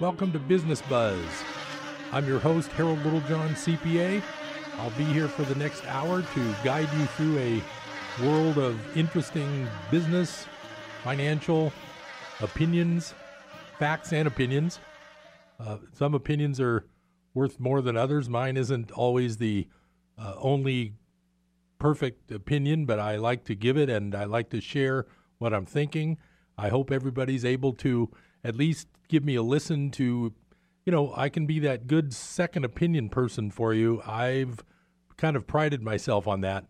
Welcome to Business Buzz. I'm your host, Harold Littlejohn, CPA. I'll be here for the next hour to guide you through a world of interesting business, financial opinions, facts, and opinions. Uh, some opinions are worth more than others. Mine isn't always the uh, only perfect opinion, but I like to give it and I like to share what I'm thinking. I hope everybody's able to at least give me a listen to, you know, I can be that good second opinion person for you. I've kind of prided myself on that.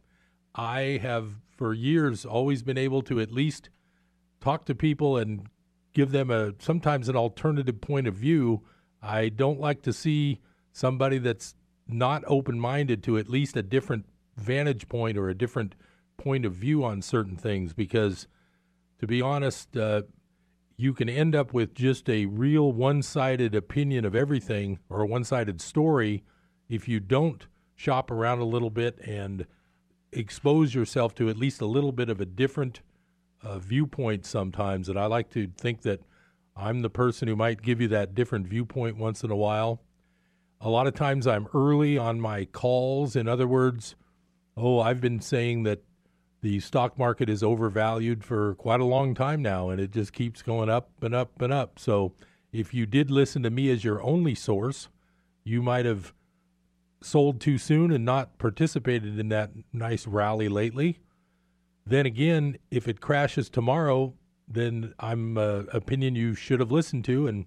I have for years always been able to at least talk to people and give them a sometimes an alternative point of view. I don't like to see somebody that's not open-minded to at least a different vantage point or a different point of view on certain things because to be honest, uh, you can end up with just a real one sided opinion of everything or a one sided story if you don't shop around a little bit and expose yourself to at least a little bit of a different uh, viewpoint sometimes. And I like to think that I'm the person who might give you that different viewpoint once in a while. A lot of times I'm early on my calls. In other words, oh, I've been saying that the stock market is overvalued for quite a long time now, and it just keeps going up and up and up. So, if you did listen to me as your only source, you might have sold too soon and not participated in that nice rally lately. Then again, if it crashes tomorrow, then I'm uh, opinion you should have listened to, and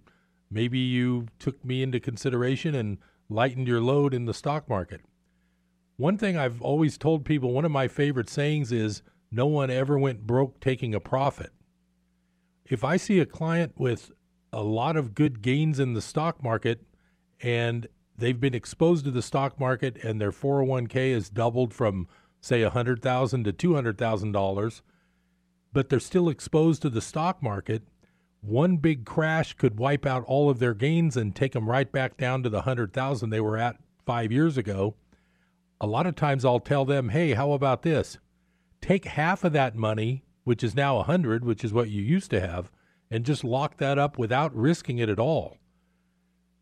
maybe you took me into consideration and lightened your load in the stock market. One thing I've always told people, one of my favorite sayings is no one ever went broke taking a profit. If I see a client with a lot of good gains in the stock market and they've been exposed to the stock market and their 401k has doubled from say $100,000 to $200,000, but they're still exposed to the stock market, one big crash could wipe out all of their gains and take them right back down to the 100,000 they were at 5 years ago a lot of times I'll tell them, hey, how about this? Take half of that money, which is now a 100, which is what you used to have, and just lock that up without risking it at all.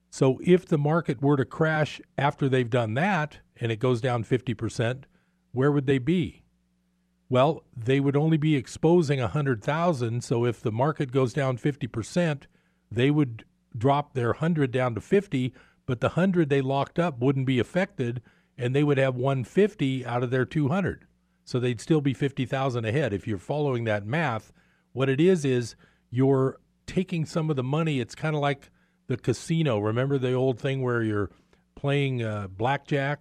So if the market were to crash after they've done that and it goes down 50%, where would they be? Well, they would only be exposing 100,000, so if the market goes down 50%, they would drop their 100 down to 50, but the 100 they locked up wouldn't be affected and they would have 150 out of their 200. So they'd still be 50,000 ahead. If you're following that math, what it is is you're taking some of the money. It's kind of like the casino. Remember the old thing where you're playing uh, blackjack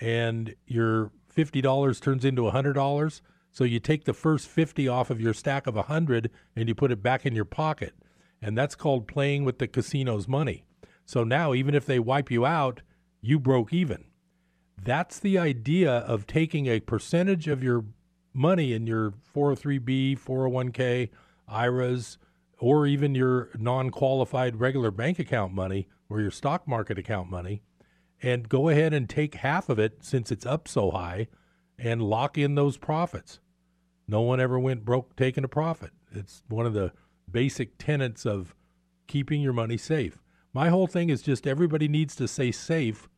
and your $50 turns into $100? So you take the first 50 off of your stack of 100 and you put it back in your pocket. And that's called playing with the casino's money. So now, even if they wipe you out, you broke even. That's the idea of taking a percentage of your money in your 403b, 401k, IRAs, or even your non qualified regular bank account money or your stock market account money, and go ahead and take half of it since it's up so high and lock in those profits. No one ever went broke taking a profit. It's one of the basic tenets of keeping your money safe. My whole thing is just everybody needs to stay safe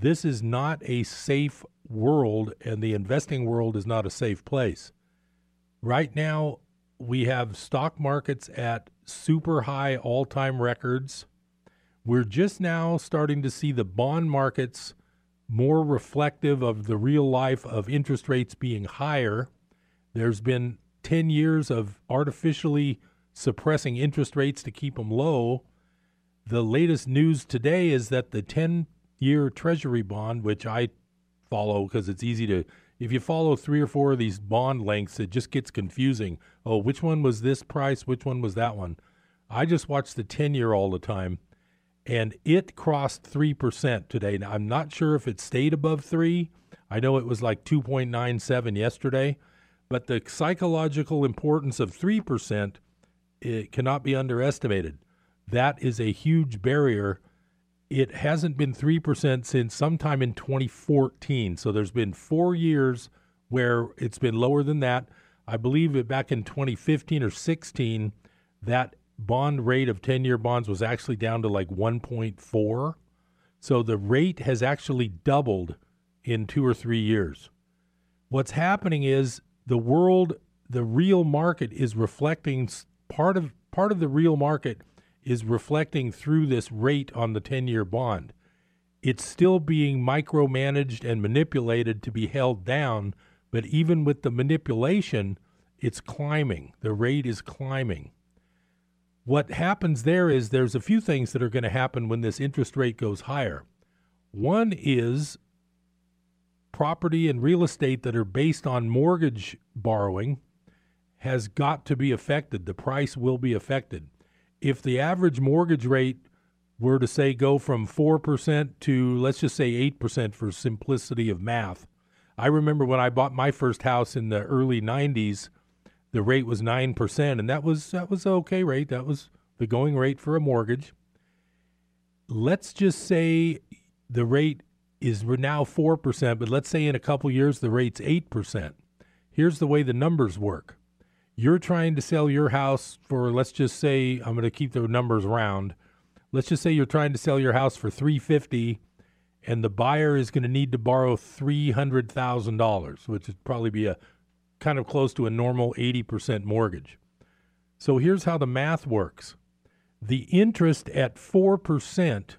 this is not a safe world, and the investing world is not a safe place. Right now, we have stock markets at super high all time records. We're just now starting to see the bond markets more reflective of the real life of interest rates being higher. There's been 10 years of artificially suppressing interest rates to keep them low. The latest news today is that the 10 year treasury bond, which I follow because it's easy to. If you follow three or four of these bond lengths, it just gets confusing. Oh, which one was this price? Which one was that one? I just watch the 10 year all the time, and it crossed 3% today. Now, I'm not sure if it stayed above 3. I know it was like 2.97 yesterday, but the psychological importance of 3% it cannot be underestimated. That is a huge barrier it hasn't been 3% since sometime in 2014. So there's been four years where it's been lower than that. I believe it back in 2015 or 16, that bond rate of 10 year bonds was actually down to like 1.4. So the rate has actually doubled in two or three years. What's happening is the world, the real market is reflecting part of part of the real market is reflecting through this rate on the 10 year bond. It's still being micromanaged and manipulated to be held down, but even with the manipulation, it's climbing. The rate is climbing. What happens there is there's a few things that are going to happen when this interest rate goes higher. One is property and real estate that are based on mortgage borrowing has got to be affected. The price will be affected. If the average mortgage rate were to say go from 4% to let's just say 8% for simplicity of math. I remember when I bought my first house in the early 90s, the rate was 9% and that was that was okay rate. That was the going rate for a mortgage. Let's just say the rate is now 4%, but let's say in a couple years the rate's 8%. Here's the way the numbers work. You're trying to sell your house for let's just say I'm going to keep the numbers round. Let's just say you're trying to sell your house for 350 and the buyer is going to need to borrow $300,000, which would probably be a kind of close to a normal 80% mortgage. So here's how the math works. The interest at 4%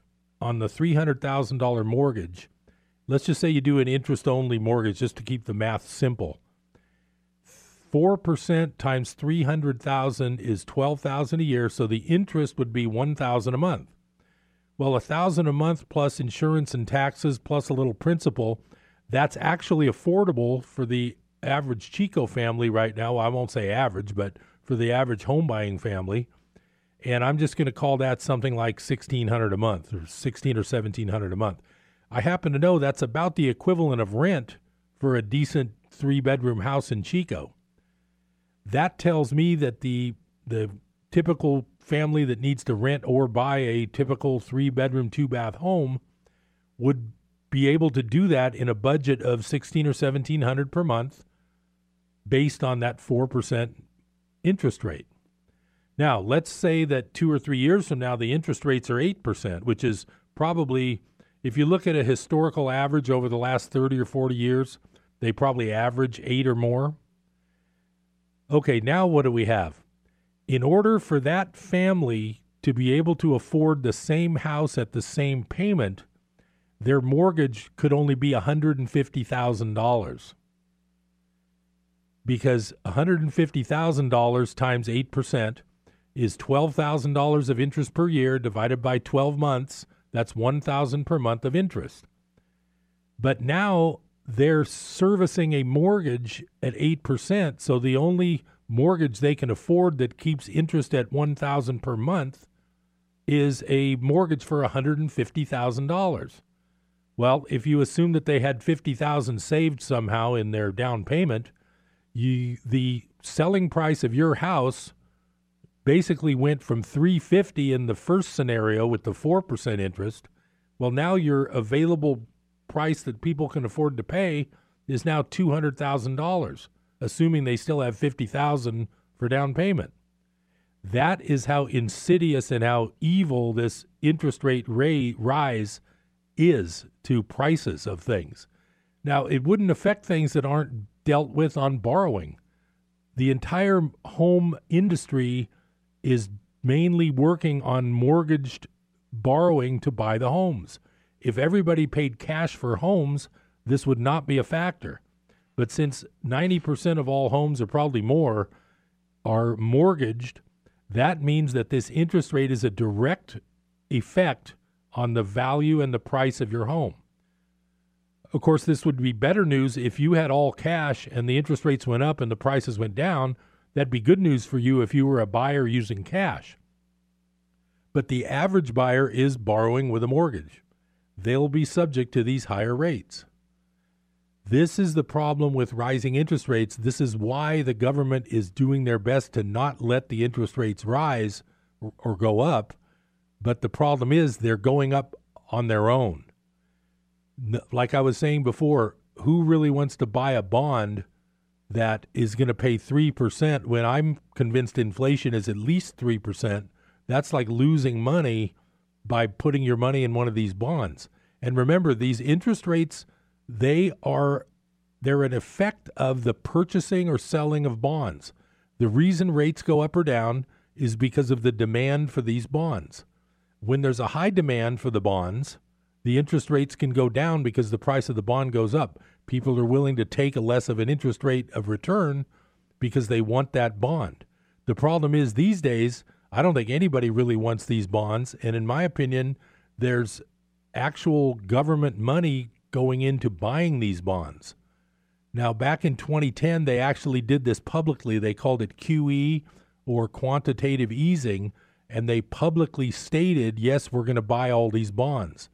on the $300,000 mortgage, let's just say you do an interest only mortgage just to keep the math simple. 4% times 300,000 is 12,000 a year, so the interest would be 1,000 a month. Well, a 1,000 a month plus insurance and taxes plus a little principal, that's actually affordable for the average Chico family right now. I won't say average, but for the average home buying family and I'm just going to call that something like 1600 a month or 16 or 1700 a month. I happen to know that's about the equivalent of rent for a decent three bedroom house in Chico. That tells me that the the typical family that needs to rent or buy a typical three bedroom two bath home would be able to do that in a budget of 16 or 1700 per month based on that 4% interest rate. Now, let's say that two or three years from now, the interest rates are 8%, which is probably, if you look at a historical average over the last 30 or 40 years, they probably average eight or more. Okay, now what do we have? In order for that family to be able to afford the same house at the same payment, their mortgage could only be $150,000 because $150,000 times 8% is $12,000 of interest per year divided by 12 months. That's 1,000 per month of interest. But now they're servicing a mortgage at 8%, so the only mortgage they can afford that keeps interest at 1,000 per month is a mortgage for $150,000. Well, if you assume that they had 50,000 saved somehow in their down payment, you the selling price of your house basically went from 350 in the first scenario with the 4% interest. Well, now your available price that people can afford to pay is now $200,000, assuming they still have 50,000 for down payment. That is how insidious and how evil this interest rate ray rise is to prices of things. Now, it wouldn't affect things that aren't dealt with on borrowing. The entire home industry is mainly working on mortgaged borrowing to buy the homes. If everybody paid cash for homes, this would not be a factor. But since 90% of all homes, or probably more, are mortgaged, that means that this interest rate is a direct effect on the value and the price of your home. Of course, this would be better news if you had all cash and the interest rates went up and the prices went down That'd be good news for you if you were a buyer using cash. But the average buyer is borrowing with a mortgage. They'll be subject to these higher rates. This is the problem with rising interest rates. This is why the government is doing their best to not let the interest rates rise or, go up. But the problem is they're going up on their own. Like I was saying before, who really wants to buy a bond that is going to pay 3% when I'm convinced inflation is at least 3%, that's like losing money by putting your money in one of these bonds. And remember, these interest rates, they are they're an effect of the purchasing or selling of bonds. The reason rates go up or down is because of the demand for these bonds. When there's a high demand for the bonds, the interest rates can go down because the price of the bond goes up. People are willing to take a less of an interest rate of return because they want that bond. The problem is these days, I don't think anybody really wants these bonds. And in my opinion, there's actual government money going into buying these bonds. Now, back in 2010, they actually did this publicly. They called it QE or quantitative easing, and they publicly stated, yes, we're going to buy all these bonds.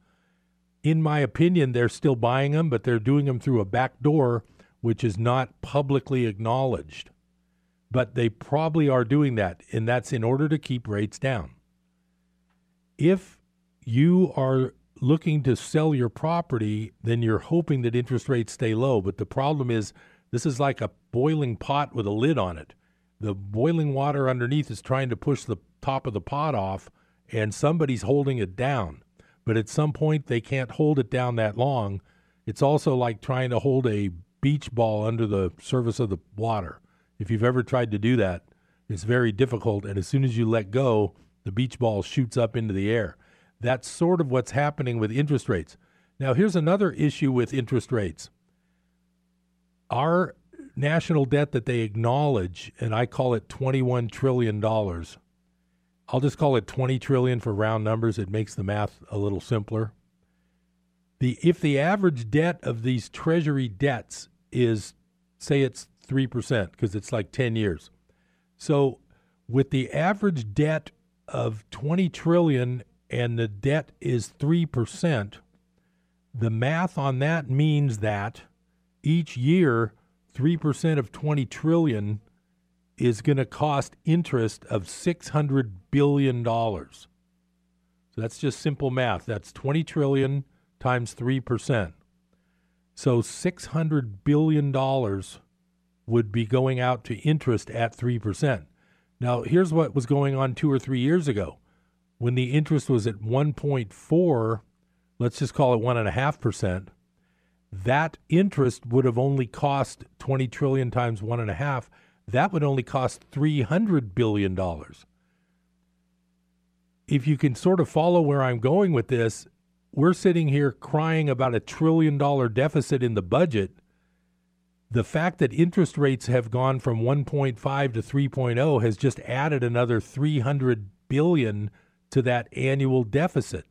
In my opinion, they're still buying them, but they're doing them through a back door, which is not publicly acknowledged but they probably are doing that, and that's in order to keep rates down. If you are looking to sell your property, then you're hoping that interest rates stay low. But the problem is, this is like a boiling pot with a lid on it. The boiling water underneath is trying to push the top of the pot off, and somebody's holding it down. But at some point, they can't hold it down that long. It's also like trying to hold a beach ball under the surface of the water. If you've ever tried to do that, it's very difficult. And as soon as you let go, the beach ball shoots up into the air. That's sort of what's happening with interest rates. Now, here's another issue with interest rates. Our national debt that they acknowledge, and I call it $21 trillion. I'll just call it 20 trillion for round numbers. It makes the math a little simpler. The if the average debt of these treasury debts is say it's 3% because it's like 10 years. So with the average debt of 20 trillion and the debt is 3%, the math on that means that each year 3% of 20 trillion is going to cost interest of 600 billion dollars. So that's just simple math. That's 20 trillion times 3%. So 600 billion dollars would be going out to interest at 3%. Now, here's what was going on two or three years ago. When the interest was at 1.4, let's just call it 1.5%, that interest would have only cost 20 trillion times 1.5. That would only cost $300 billion. If you can sort of follow where I'm going with this, we're sitting here crying about a trillion dollar deficit in the budget the fact that interest rates have gone from 1.5 to 3.0 has just added another 300 billion to that annual deficit.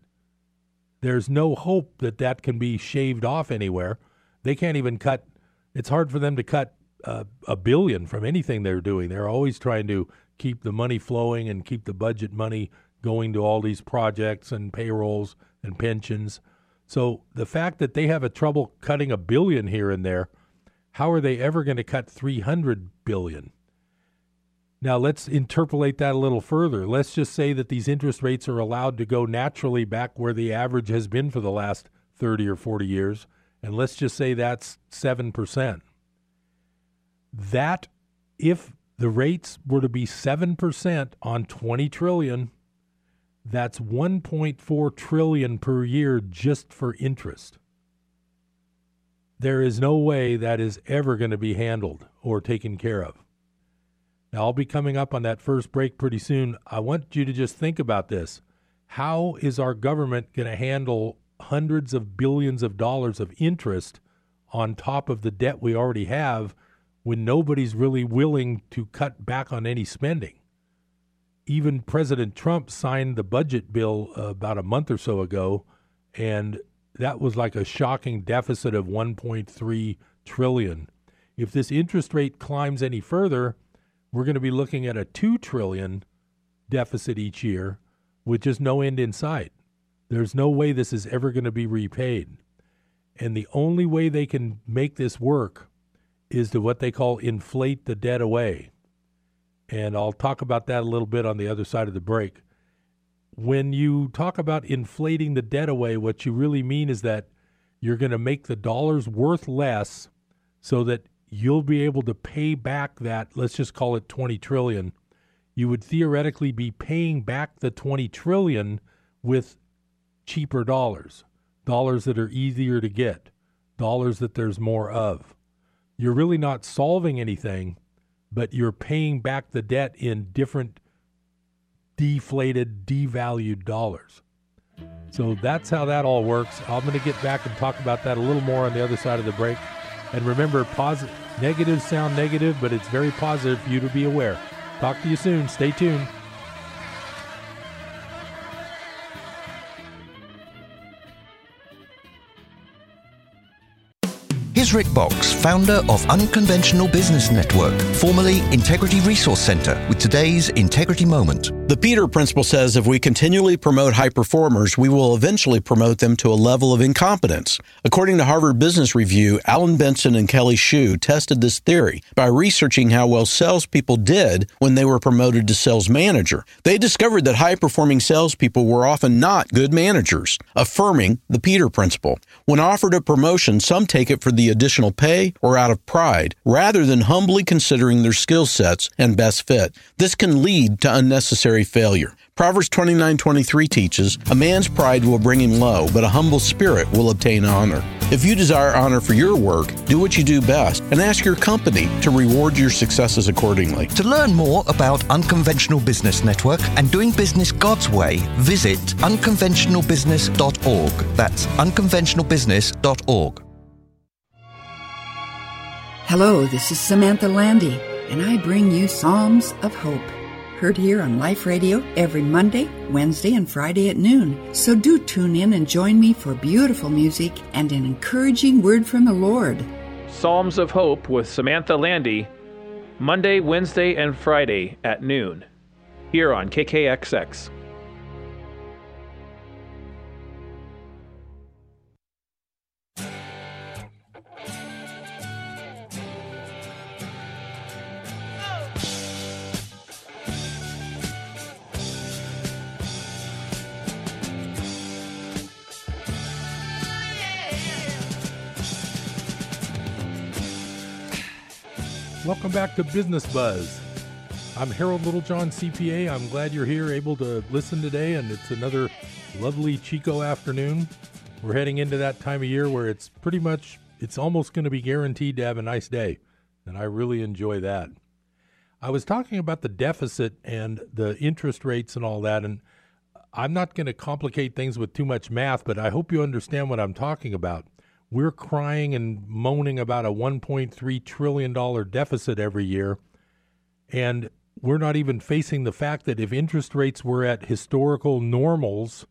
There's no hope that that can be shaved off anywhere. They can't even cut. It's hard for them to cut uh, a billion from anything they're doing. They're always trying to keep the money flowing and keep the budget money going to all these projects and payrolls and pensions. So the fact that they have a trouble cutting a billion here and there how are they ever going to cut 300 billion? Now let's interpolate that a little further. Let's just say that these interest rates are allowed to go naturally back where the average has been for the last 30 or 40 years, and let's just say that's 7%. That if the rates were to be 7% on 20 trillion, that's 1.4 trillion per year just for interest. There is no way that is ever going to be handled or taken care of. Now, I'll be coming up on that first break pretty soon. I want you to just think about this. How is our government going to handle hundreds of billions of dollars of interest on top of the debt we already have when nobody's really willing to cut back on any spending? Even President Trump signed the budget bill about a month or so ago, and that was like a shocking deficit of 1.3 trillion. If this interest rate climbs any further, we're going to be looking at a 2 trillion deficit each year with just no end in sight. There's no way this is ever going to be repaid. And the only way they can make this work is to what they call inflate the debt away. And I'll talk about that a little bit on the other side of the break when you talk about inflating the debt away, what you really mean is that you're going to make the dollars worth less so that you'll be able to pay back that, let's just call it 20 trillion. You would theoretically be paying back the 20 trillion with cheaper dollars, dollars that are easier to get, dollars that there's more of. You're really not solving anything, but you're paying back the debt in different deflated, devalued dollars. So that's how that all works. I'm going to get back and talk about that a little more on the other side of the break. And remember, positive, negatives sound negative, but it's very positive for you to be aware. Talk to you soon. Stay tuned. Here's Rick Boxx, founder of Unconventional Business Network, formerly Integrity Resource Center, with today's Integrity Moment. The Peter Principle says if we continually promote high performers, we will eventually promote them to a level of incompetence. According to Harvard Business Review, Alan Benson and Kelly Shue tested this theory by researching how well salespeople did when they were promoted to sales manager. They discovered that high performing salespeople were often not good managers, affirming the Peter Principle. When offered a promotion, some take it for the additional pay or out of pride, rather than humbly considering their skill sets and best fit. This can lead to unnecessary failure. Proverbs 29:23 teaches, "A man's pride will bring him low, but a humble spirit will obtain honor." If you desire honor for your work, do what you do best and ask your company to reward your successes accordingly. To learn more about Unconventional Business Network and doing business God's way, visit unconventionalbusiness.org. That's unconventionalbusiness.org. Hello, this is Samantha Landy, and I bring you Psalms of Hope heard here on Life Radio every Monday, Wednesday, and Friday at noon. So do tune in and join me for beautiful music and an encouraging word from the Lord. Psalms of Hope with Samantha Landy, Monday, Wednesday, and Friday at noon, here on KKXX. Back to Business Buzz. I'm Harold Littlejohn, CPA. I'm glad you're here, able to listen today, and it's another lovely Chico afternoon. We're heading into that time of year where it's pretty much, it's almost going to be guaranteed to have a nice day, and I really enjoy that. I was talking about the deficit and the interest rates and all that, and I'm not going to complicate things with too much math, but I hope you understand what I'm talking about. We're crying and moaning about a $1.3 trillion deficit every year. And we're not even facing the fact that if interest rates were at historical normals,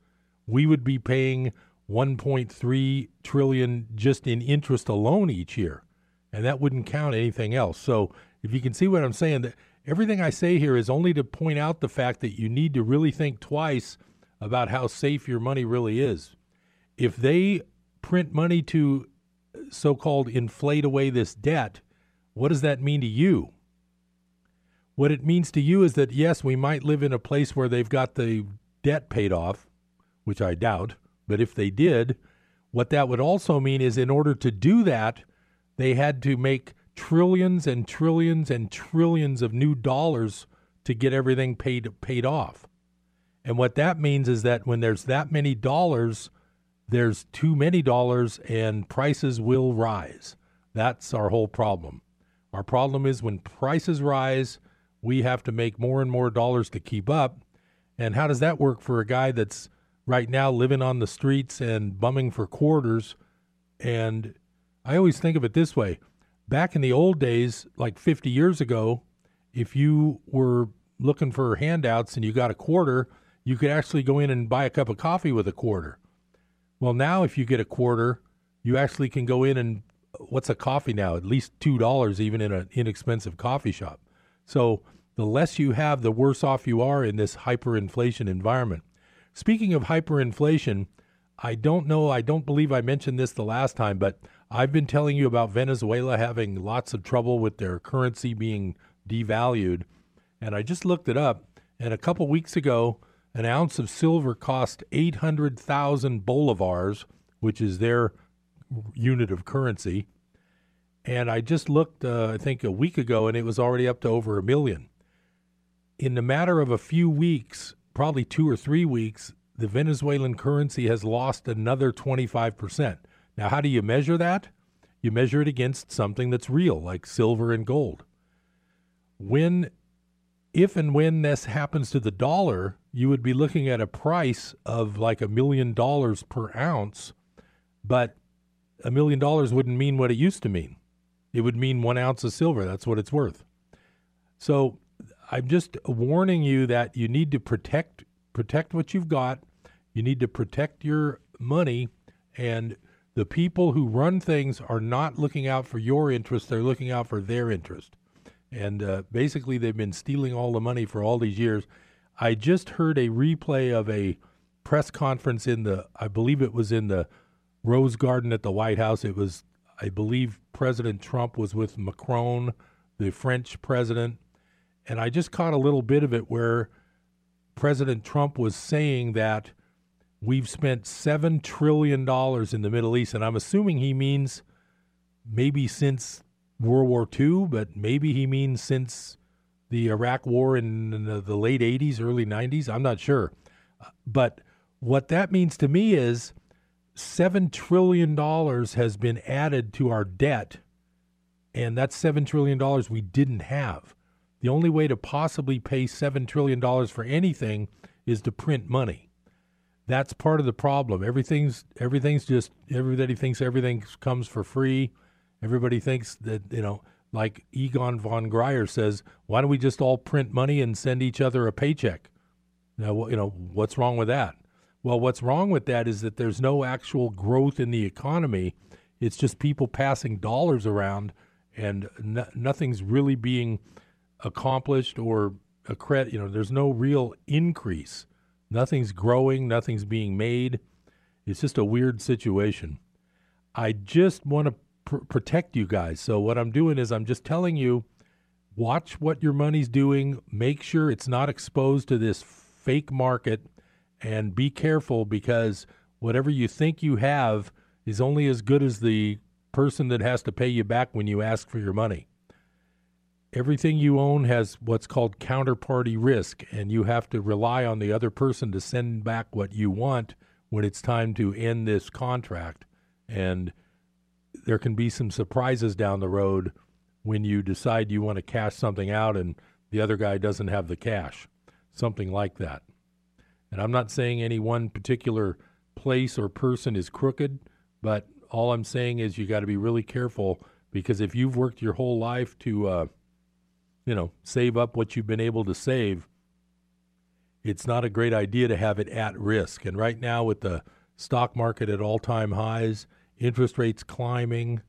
we would be paying 1.3 trillion just in interest alone each year. And that wouldn't count anything else. So if you can see what I'm saying, that everything I say here is only to point out the fact that you need to really think twice about how safe your money really is. If they print money to uh, so called inflate away this debt, what does that mean to you? What it means to you is that, yes, we might live in a place where they've got the debt paid off, which I doubt, but if they did, what that would also mean is in order to do that, they had to make trillions and trillions and trillions of new dollars to get everything paid paid off. And what that means is that when there's that many dollars there's too many dollars and prices will rise. That's our whole problem. Our problem is when prices rise, we have to make more and more dollars to keep up. And how does that work for a guy that's right now living on the streets and bumming for quarters? And I always think of it this way back in the old days, like 50 years ago, if you were looking for handouts and you got a quarter, you could actually go in and buy a cup of coffee with a quarter. Well, now if you get a quarter, you actually can go in and what's a coffee now? At least two dollars, even in an inexpensive coffee shop. So the less you have, the worse off you are in this hyperinflation environment. Speaking of hyperinflation, I don't know, I don't believe I mentioned this the last time, but I've been telling you about Venezuela having lots of trouble with their currency being devalued. And I just looked it up, and a couple weeks ago, an ounce of silver cost 800,000 bolivars, which is their unit of currency. And I just looked, uh, I think, a week ago, and it was already up to over a million. In the matter of a few weeks, probably two or three weeks, the Venezuelan currency has lost another 25%. Now, how do you measure that? You measure it against something that's real, like silver and gold. When, if and when this happens to the dollar, you would be looking at a price of like a million dollars per ounce, but a million dollars wouldn't mean what it used to mean. It would mean one ounce of silver. That's what it's worth. So I'm just warning you that you need to protect protect what you've got. You need to protect your money and the people who run things are not looking out for your interest, they're looking out for their interest. And uh, basically, they've been stealing all the money for all these years. I just heard a replay of a press conference in the, I believe it was in the Rose Garden at the White House. It was, I believe, President Trump was with Macron, the French president. And I just caught a little bit of it where President Trump was saying that we've spent $7 trillion in the Middle East. And I'm assuming he means maybe since World War II, but maybe he means since the Iraq War in the, late 80s, early 90s. I'm not sure. But what that means to me is $7 trillion has been added to our debt. And that's $7 trillion we didn't have. The only way to possibly pay $7 trillion for anything is to print money. That's part of the problem. Everything's everything's just everybody thinks everything comes for free. Everybody thinks that, you know, like Egon von Greyerz says, why don't we just all print money and send each other a paycheck? Now, you know, what's wrong with that? Well, what's wrong with that is that there's no actual growth in the economy. It's just people passing dollars around and nothing's really being accomplished or a credit. You know, there's no real increase. Nothing's growing. Nothing's being made. It's just a weird situation. I just want to pr- protect you guys. So what I'm doing is I'm just telling you, watch what your money's doing. Make sure it's not exposed to this fake market, and be careful because whatever you think you have is only as good as the person that has to pay you back when you ask for your money everything you own has what's called counterparty risk, and you have to rely on the other person to send back what you want when it's time to end this contract. And there can be some surprises down the road when you decide you want to cash something out and the other guy doesn't have the cash, something like that. And I'm not saying any one particular place or person is crooked, but all I'm saying is you got to be really careful because if you've worked your whole life to uh, you know, save up what you've been able to save, it's not a great idea to have it at risk. And right now, with the stock market at all time highs, interest rates climbing,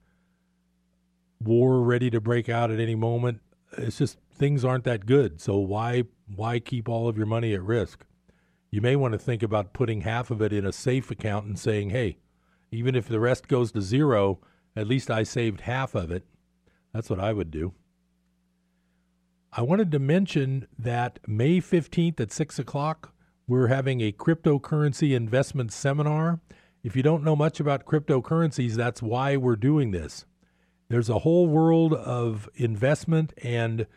war ready to break out at any moment, it's just things aren't that good. So why why keep all of your money at risk? You may want to think about putting half of it in a safe account and saying, "Hey, even if the rest goes to zero, at least I saved half of it." That's what I would do. I wanted to mention that May 15th at 6 o'clock, we're having a cryptocurrency investment seminar. If you don't know much about cryptocurrencies, that's why we're doing this. There's a whole world of investment, and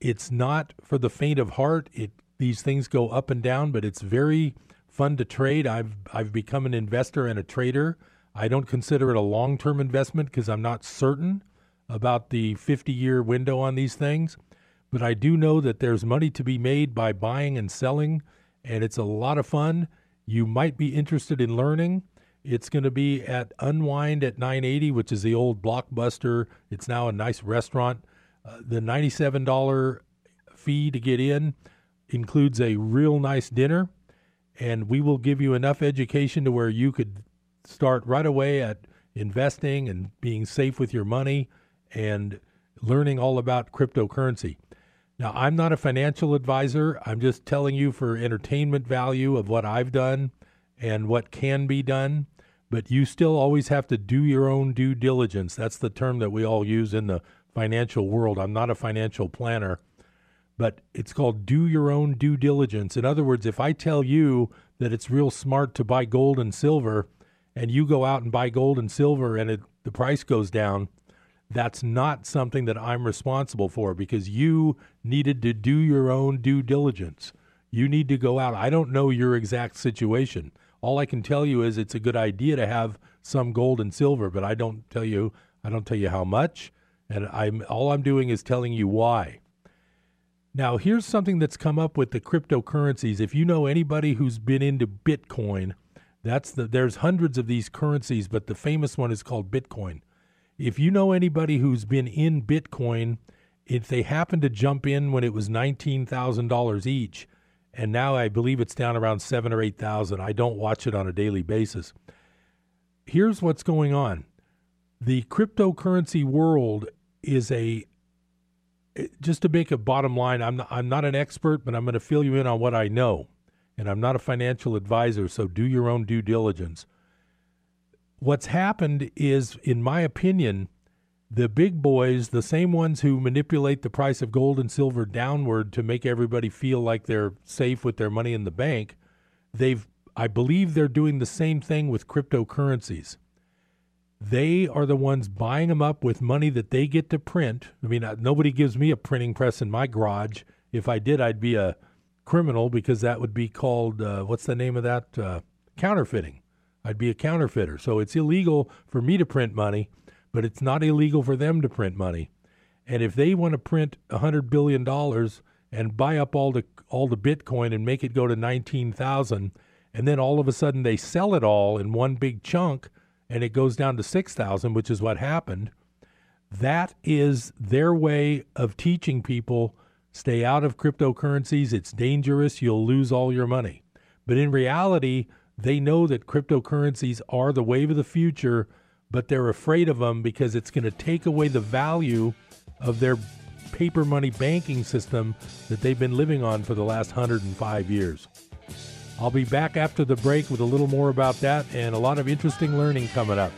it's not for the faint of heart. It these things go up and down, but it's very fun to trade. I've I've become an investor and a trader. I don't consider it a long-term investment because I'm not certain about the 50-year window on these things but I do know that there's money to be made by buying and selling, and it's a lot of fun. You might be interested in learning. It's going to be at Unwind at 980, which is the old Blockbuster. It's now a nice restaurant. Uh, the $97 fee to get in includes a real nice dinner, and we will give you enough education to where you could start right away at investing and being safe with your money and learning all about cryptocurrency. Now, I'm not a financial advisor. I'm just telling you for entertainment value of what I've done and what can be done. But you still always have to do your own due diligence. That's the term that we all use in the financial world. I'm not a financial planner, but it's called do your own due diligence. In other words, if I tell you that it's real smart to buy gold and silver, and you go out and buy gold and silver and it, the price goes down, That's not something that I'm responsible for because you needed to do your own due diligence. You need to go out. I don't know your exact situation. All I can tell you is it's a good idea to have some gold and silver, but I don't tell you I don't tell you how much, and I'm all I'm doing is telling you why. Now, here's something that's come up with the cryptocurrencies. If you know anybody who's been into Bitcoin, that's the there's hundreds of these currencies, but the famous one is called Bitcoin. If you know anybody who's been in Bitcoin, if they happen to jump in when it was $19,000 each, and now I believe it's down around 7 or 8,000. I don't watch it on a daily basis. Here's what's going on. The cryptocurrency world is a eh, just to make a bottom line, I'm not, I'm not an expert, but I'm going to fill you in on what I know. And I'm not a financial advisor, so do your own due diligence. What's happened is, in my opinion, the big boys, the same ones who manipulate the price of gold and silver downward to make everybody feel like they're safe with their money in the bank, they've I believe they're doing the same thing with cryptocurrencies. They are the ones buying them up with money that they get to print. I mean, nobody gives me a printing press in my garage. If I did, I'd be a criminal because that would be called uh, what's the name of that? Uh, counterfeiting. I'd be a counterfeiter. So it's illegal for me to print money, but it's not illegal for them to print money. And if they want to print hundred billion dollars and buy up all the all the Bitcoin and make it go to nineteen thousand, and then all of a sudden they sell it all in one big chunk, and it goes down to six thousand, which is what happened. That is their way of teaching people stay out of cryptocurrencies. It's dangerous. You'll lose all your money. But in reality, they know that cryptocurrencies are the wave of the future, but they're afraid of them because it's going to take away the value of their paper money banking system that they've been living on for the last 105 years. I'll be back after the break with a little more about that and a lot of interesting learning coming up.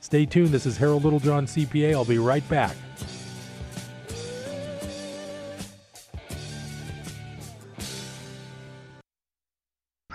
Stay tuned. This is Harold Littlejohn, CPA. I'll be right back.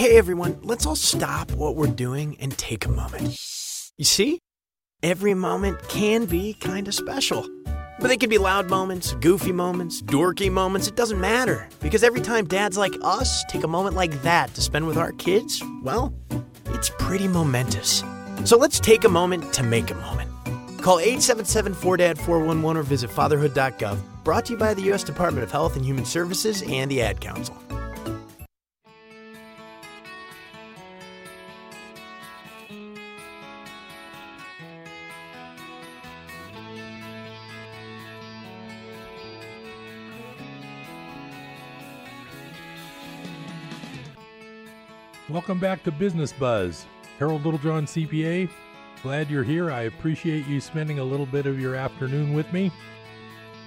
Hey everyone, let's all stop what we're doing and take a moment. You see? Every moment can be kind of special. But they can be loud moments, goofy moments, dorky moments, it doesn't matter. Because every time dads like us take a moment like that to spend with our kids, well, it's pretty momentous. So let's take a moment to make a moment. Call 877 4DAD 411 or visit fatherhood.gov. Brought to you by the U.S. Department of Health and Human Services and the Ad Council. Welcome back to Business Buzz. Harold Littlejohn, CPA. Glad you're here. I appreciate you spending a little bit of your afternoon with me.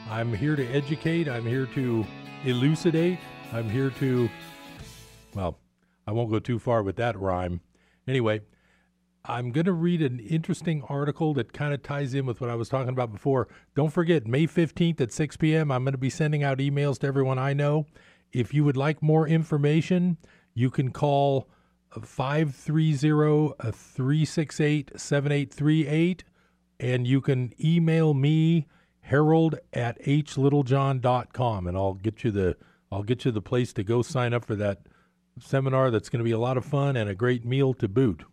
I'm here to educate, I'm here to elucidate, I'm here to, well, I won't go too far with that rhyme. Anyway, I'm going to read an interesting article that kind of ties in with what I was talking about before. Don't forget, May 15th at 6 p.m., I'm going to be sending out emails to everyone I know. If you would like more information, you can call uh, 530 368 uh, 7838 and you can email me harold at hlittlejohn.com and I'll get you the I'll get you the place to go sign up for that seminar that's going to be a lot of fun and a great meal to boot.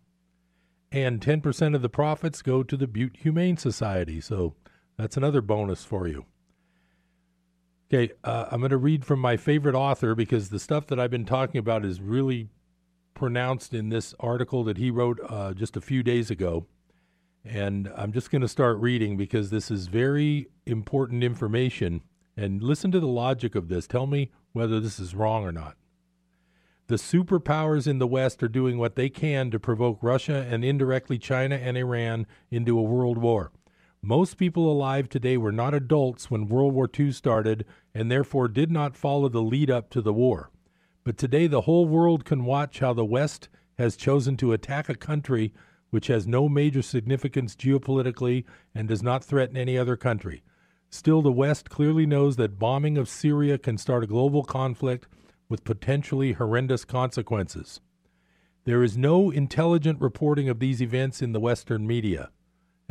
And 10% of the profits go to the Butte Humane Society. So that's another bonus for you. Okay, uh, I'm going to read from my favorite author because the stuff that I've been talking about is really pronounced in this article that he wrote uh, just a few days ago. And I'm just going to start reading because this is very important information. And listen to the logic of this. Tell me whether this is wrong or not. The superpowers in the West are doing what they can to provoke Russia and indirectly China and Iran into a world war. Most people alive today were not adults when World War II started and therefore did not follow the lead up to the war. But today the whole world can watch how the West has chosen to attack a country which has no major significance geopolitically and does not threaten any other country. Still, the West clearly knows that bombing of Syria can start a global conflict with potentially horrendous consequences. There is no intelligent reporting of these events in the Western media.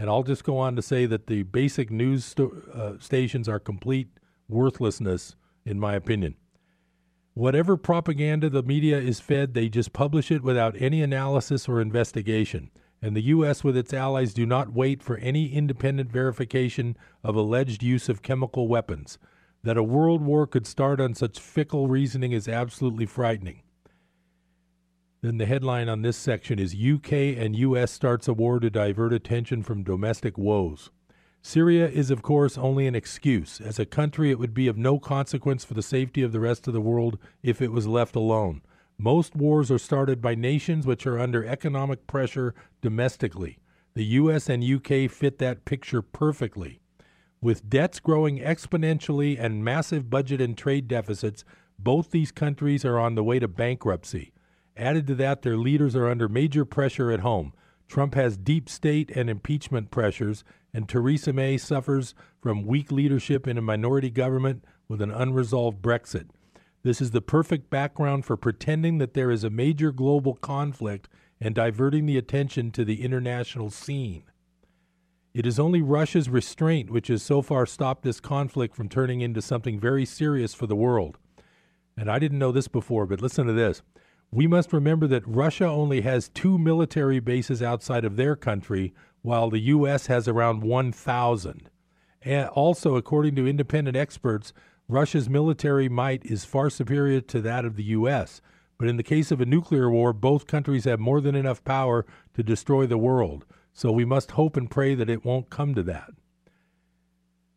And I'll just go on to say that the basic news sto- uh, stations are complete worthlessness, in my opinion. Whatever propaganda the media is fed, they just publish it without any analysis or investigation and the U.S. with its allies do not wait for any independent verification of alleged use of chemical weapons. That a world war could start on such fickle reasoning is absolutely frightening. Then the headline on this section is UK and US starts a war to divert attention from domestic woes. Syria is, of course, only an excuse. As a country, it would be of no consequence for the safety of the rest of the world if it was left alone. Most wars are started by nations which are under economic pressure domestically. The US and UK fit that picture perfectly. With debts growing exponentially and massive budget and trade deficits, both these countries are on the way to bankruptcy. Added to that, their leaders are under major pressure at home. Trump has deep state and impeachment pressures, and Theresa May suffers from weak leadership in a minority government with an unresolved Brexit. This is the perfect background for pretending that there is a major global conflict and diverting the attention to the international scene. It is only Russia's restraint which has so far stopped this conflict from turning into something very serious for the world. And I didn't know this before, but listen to this. We must remember that Russia only has two military bases outside of their country, while the U.S. has around 1,000. And also, according to independent experts, Russia's military might is far superior to that of the U.S., but in the case of a nuclear war, both countries have more than enough power to destroy the world. So we must hope and pray that it won't come to that.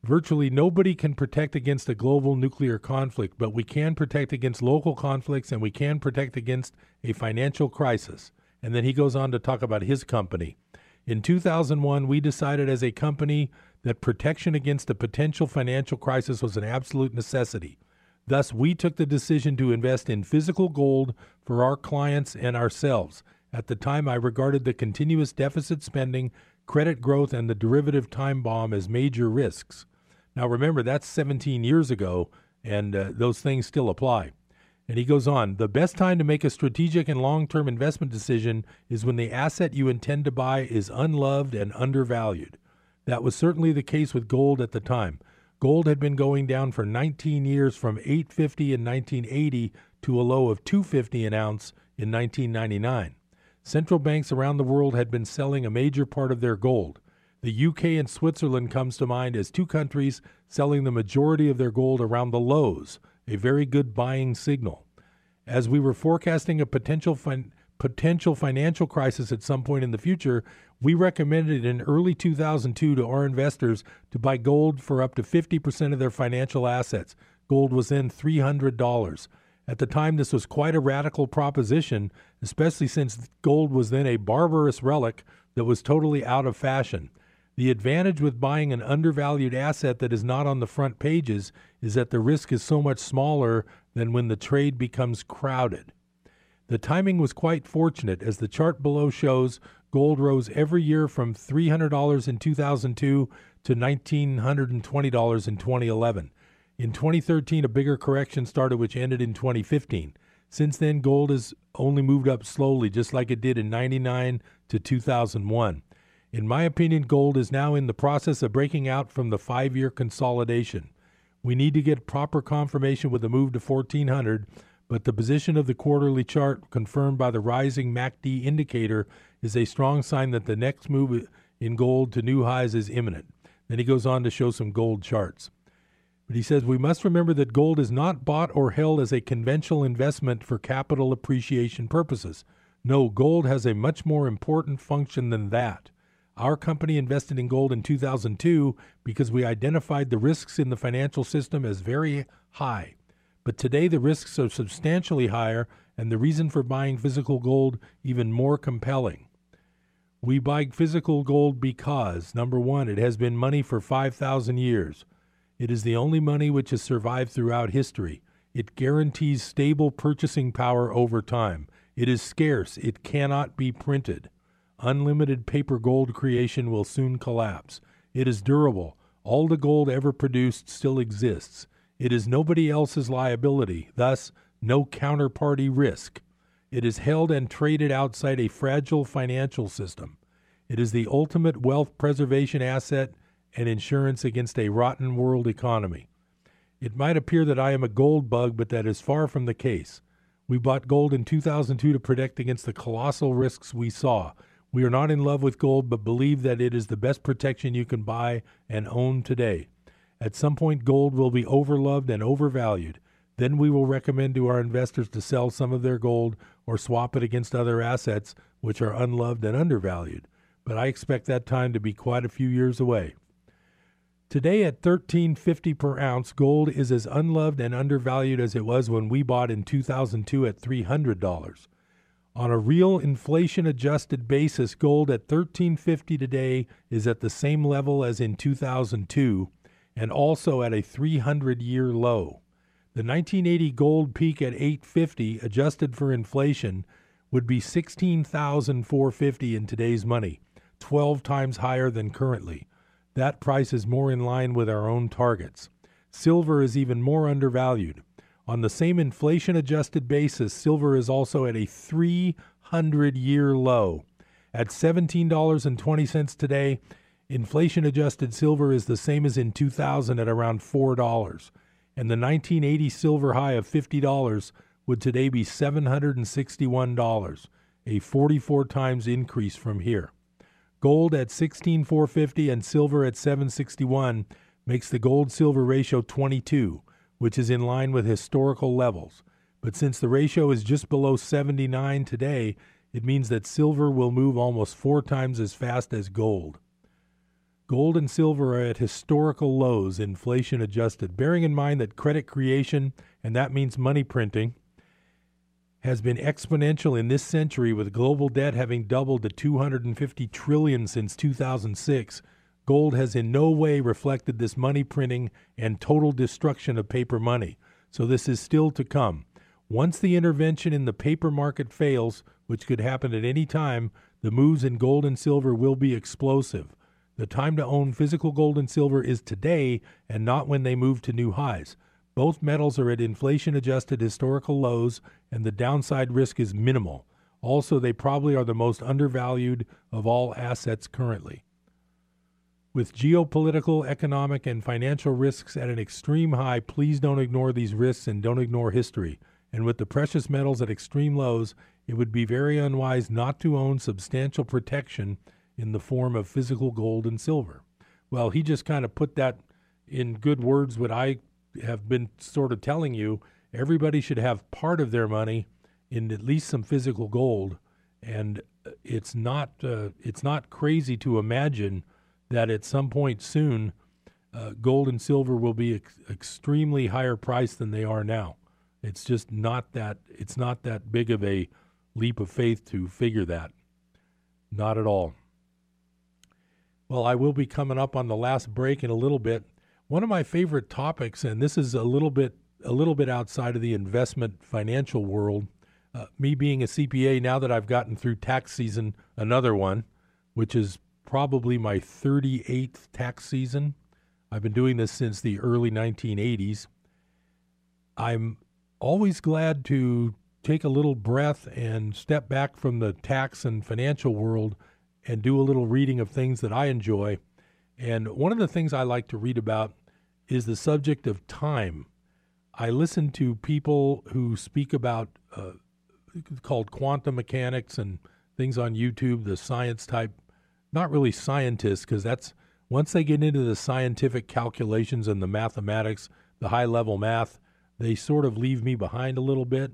Virtually nobody can protect against a global nuclear conflict, but we can protect against local conflicts and we can protect against a financial crisis. And then he goes on to talk about his company. In 2001, we decided as a company that protection against a potential financial crisis was an absolute necessity. Thus, we took the decision to invest in physical gold for our clients and ourselves. At the time, I regarded the continuous deficit spending, credit growth, and the derivative time bomb as major risks. Now, remember, that's 17 years ago, and uh, those things still apply. And he goes on The best time to make a strategic and long term investment decision is when the asset you intend to buy is unloved and undervalued. That was certainly the case with gold at the time. Gold had been going down for 19 years from 850 in 1980 to a low of 250 an ounce in 1999. Central banks around the world had been selling a major part of their gold. The UK and Switzerland comes to mind as two countries selling the majority of their gold around the lows, a very good buying signal. As we were forecasting a potential fin- potential financial crisis at some point in the future, we recommended in early 2002 to our investors to buy gold for up to 50% of their financial assets. Gold was then $300. At the time, this was quite a radical proposition, especially since gold was then a barbarous relic that was totally out of fashion. The advantage with buying an undervalued asset that is not on the front pages is that the risk is so much smaller than when the trade becomes crowded. The timing was quite fortunate, as the chart below shows gold rose every year from $300 in 2002 to $1,920 in 2011. In 2013, a bigger correction started, which ended in 2015. Since then, gold has only moved up slowly, just like it did in 99 to 2001. In my opinion, gold is now in the process of breaking out from the five year consolidation. We need to get proper confirmation with the move to 1400, but the position of the quarterly chart, confirmed by the rising MACD indicator, is a strong sign that the next move in gold to new highs is imminent. Then he goes on to show some gold charts. But he says we must remember that gold is not bought or held as a conventional investment for capital appreciation purposes. No, gold has a much more important function than that. Our company invested in gold in 2002 because we identified the risks in the financial system as very high. But today the risks are substantially higher and the reason for buying physical gold even more compelling. We buy physical gold because, number one, it has been money for 5,000 years. It is the only money which has survived throughout history. It guarantees stable purchasing power over time. It is scarce. It cannot be printed. Unlimited paper gold creation will soon collapse. It is durable. All the gold ever produced still exists. It is nobody else's liability, thus, no counterparty risk. It is held and traded outside a fragile financial system. It is the ultimate wealth preservation asset and insurance against a rotten world economy. It might appear that I am a gold bug, but that is far from the case. We bought gold in 2002 to protect against the colossal risks we saw. We are not in love with gold, but believe that it is the best protection you can buy and own today. At some point, gold will be overloved and overvalued. Then we will recommend to our investors to sell some of their gold or swap it against other assets which are unloved and undervalued. But I expect that time to be quite a few years away. Today at 13.50 per ounce, gold is as unloved and undervalued as it was when we bought in 2002 at $300. On a real inflation adjusted basis, gold at 13.50 today is at the same level as in 2002 and also at a 300 year low. The 1980 gold peak at 850 adjusted for inflation would be 16,450 in today's money, 12 times higher than currently. That price is more in line with our own targets. Silver is even more undervalued. On the same inflation adjusted basis, silver is also at a 300 year low. At $17.20 today, inflation adjusted silver is the same as in 2000 at around $4. And the 1980 silver high of $50 would today be $761, a 44 times increase from here. Gold at 16450 and silver at 761 makes the gold silver ratio 22, which is in line with historical levels. But since the ratio is just below 79 today, it means that silver will move almost four times as fast as gold. Gold and silver are at historical lows, inflation adjusted, bearing in mind that credit creation, and that means money printing, has been exponential in this century with global debt having doubled to 250 trillion since 2006 gold has in no way reflected this money printing and total destruction of paper money so this is still to come once the intervention in the paper market fails which could happen at any time the moves in gold and silver will be explosive the time to own physical gold and silver is today and not when they move to new highs both metals are at inflation adjusted historical lows, and the downside risk is minimal. Also, they probably are the most undervalued of all assets currently. With geopolitical, economic, and financial risks at an extreme high, please don't ignore these risks and don't ignore history. And with the precious metals at extreme lows, it would be very unwise not to own substantial protection in the form of physical gold and silver. Well, he just kind of put that in good words, what I have been sort of telling you everybody should have part of their money in at least some physical gold, and it's not uh, it's not crazy to imagine that at some point soon, uh, gold and silver will be ex- extremely higher priced than they are now. It's just not that it's not that big of a leap of faith to figure that. Not at all. Well, I will be coming up on the last break in a little bit. One of my favorite topics, and this is a little bit a little bit outside of the investment financial world, uh, me being a CPA, now that I've gotten through tax season, another one, which is probably my 38th tax season. I've been doing this since the early 1980s. I'm always glad to take a little breath and step back from the tax and financial world and do a little reading of things that I enjoy. And one of the things I like to read about is the subject of time. I listen to people who speak about uh, called quantum mechanics and things on YouTube, the science type, not really scientists, because that's once they get into the scientific calculations and the mathematics, the high level math, they sort of leave me behind a little bit.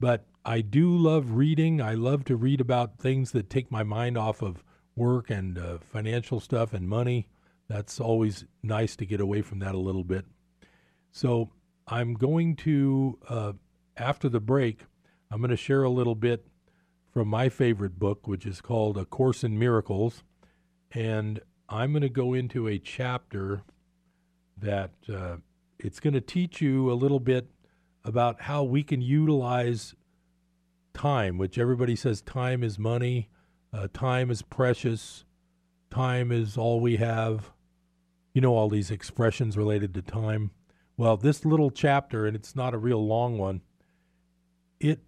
But I do love reading. I love to read about things that take my mind off of work and uh, financial stuff and money. That's always nice to get away from that a little bit. So I'm going to, uh, after the break, I'm going to share a little bit from my favorite book, which is called A Course in Miracles. And I'm going to go into a chapter that uh, it's going to teach you a little bit about how we can utilize time, which everybody says time is money, uh, time is precious, time is all we have. You know, all these expressions related to time. Well, this little chapter, and it's not a real long one, it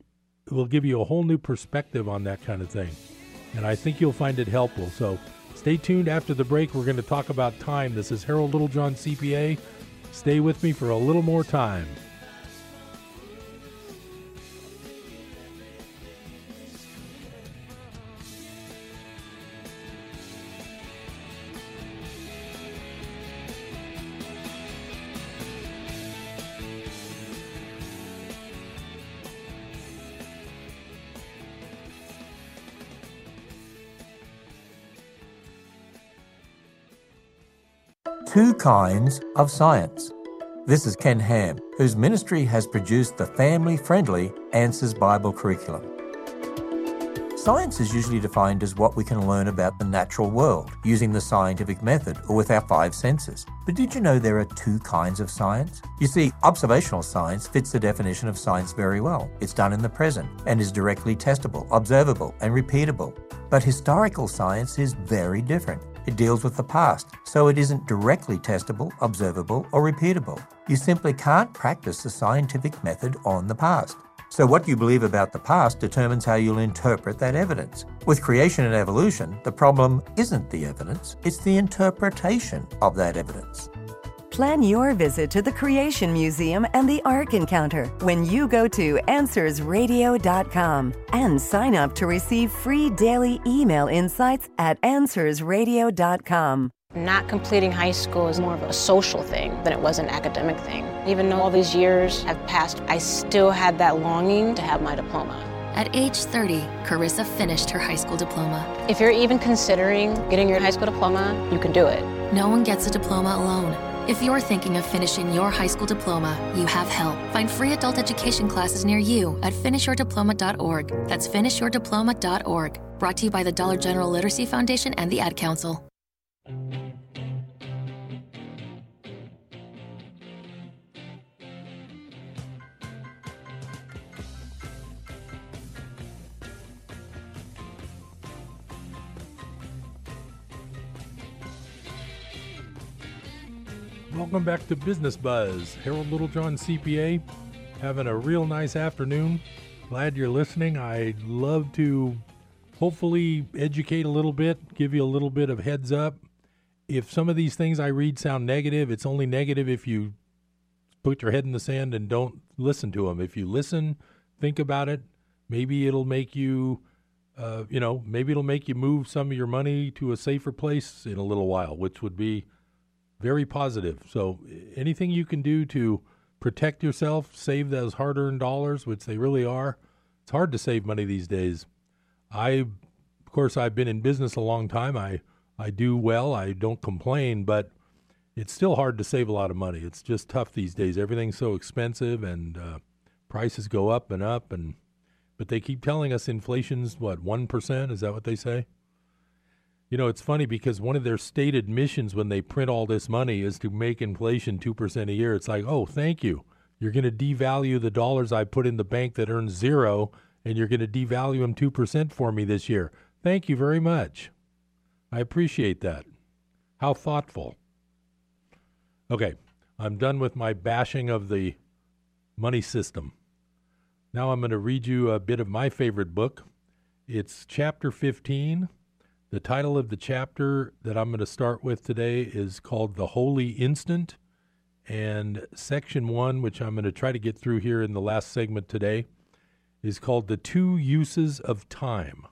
will give you a whole new perspective on that kind of thing. And I think you'll find it helpful. So stay tuned after the break. We're going to talk about time. This is Harold Littlejohn, CPA. Stay with me for a little more time. Two kinds of science. This is Ken Ham, whose ministry has produced the family friendly Answers Bible curriculum. Science is usually defined as what we can learn about the natural world using the scientific method or with our five senses. But did you know there are two kinds of science? You see, observational science fits the definition of science very well. It's done in the present and is directly testable, observable, and repeatable. But historical science is very different. It deals with the past, so it isn't directly testable, observable, or repeatable. You simply can't practice the scientific method on the past. So, what you believe about the past determines how you'll interpret that evidence. With creation and evolution, the problem isn't the evidence, it's the interpretation of that evidence. Plan your visit to the Creation Museum and the Ark Encounter when you go to AnswersRadio.com and sign up to receive free daily email insights at AnswersRadio.com. Not completing high school is more of a social thing than it was an academic thing. Even though all these years have passed, I still had that longing to have my diploma. At age 30, Carissa finished her high school diploma. If you're even considering getting your high school diploma, you can do it. No one gets a diploma alone. If you're thinking of finishing your high school diploma, you have help. Find free adult education classes near you at finishyourdiploma.org. That's finishyourdiploma.org. Brought to you by the Dollar General Literacy Foundation and the Ad Council. Welcome back to Business Buzz. Harold Littlejohn, CPA, having a real nice afternoon. Glad you're listening. I'd love to hopefully educate a little bit, give you a little bit of heads up. If some of these things I read sound negative, it's only negative if you put your head in the sand and don't listen to them. If you listen, think about it, maybe it'll make you, uh, you know, maybe it'll make you move some of your money to a safer place in a little while, which would be very positive. So anything you can do to protect yourself, save those hard-earned dollars, which they really are. It's hard to save money these days. I, of course, I've been in business a long time. I I do well. I don't complain, but it's still hard to save a lot of money. It's just tough these days. Everything's so expensive, and uh, prices go up and up. And but they keep telling us inflation's what one percent. Is that what they say? You know, it's funny because one of their stated missions when they print all this money is to make inflation 2% a year. It's like, oh, thank you. You're going to devalue the dollars I put in the bank that earns zero, and you're going to devalue them 2% for me this year. Thank you very much. I appreciate that. How thoughtful. Okay, I'm done with my bashing of the money system. Now I'm going to read you a bit of my favorite book. It's chapter 15. The title of the chapter that I'm going to start with today is called The Holy Instant. And section one, which I'm going to try to get through here in the last segment today, is called The Two Uses of Time.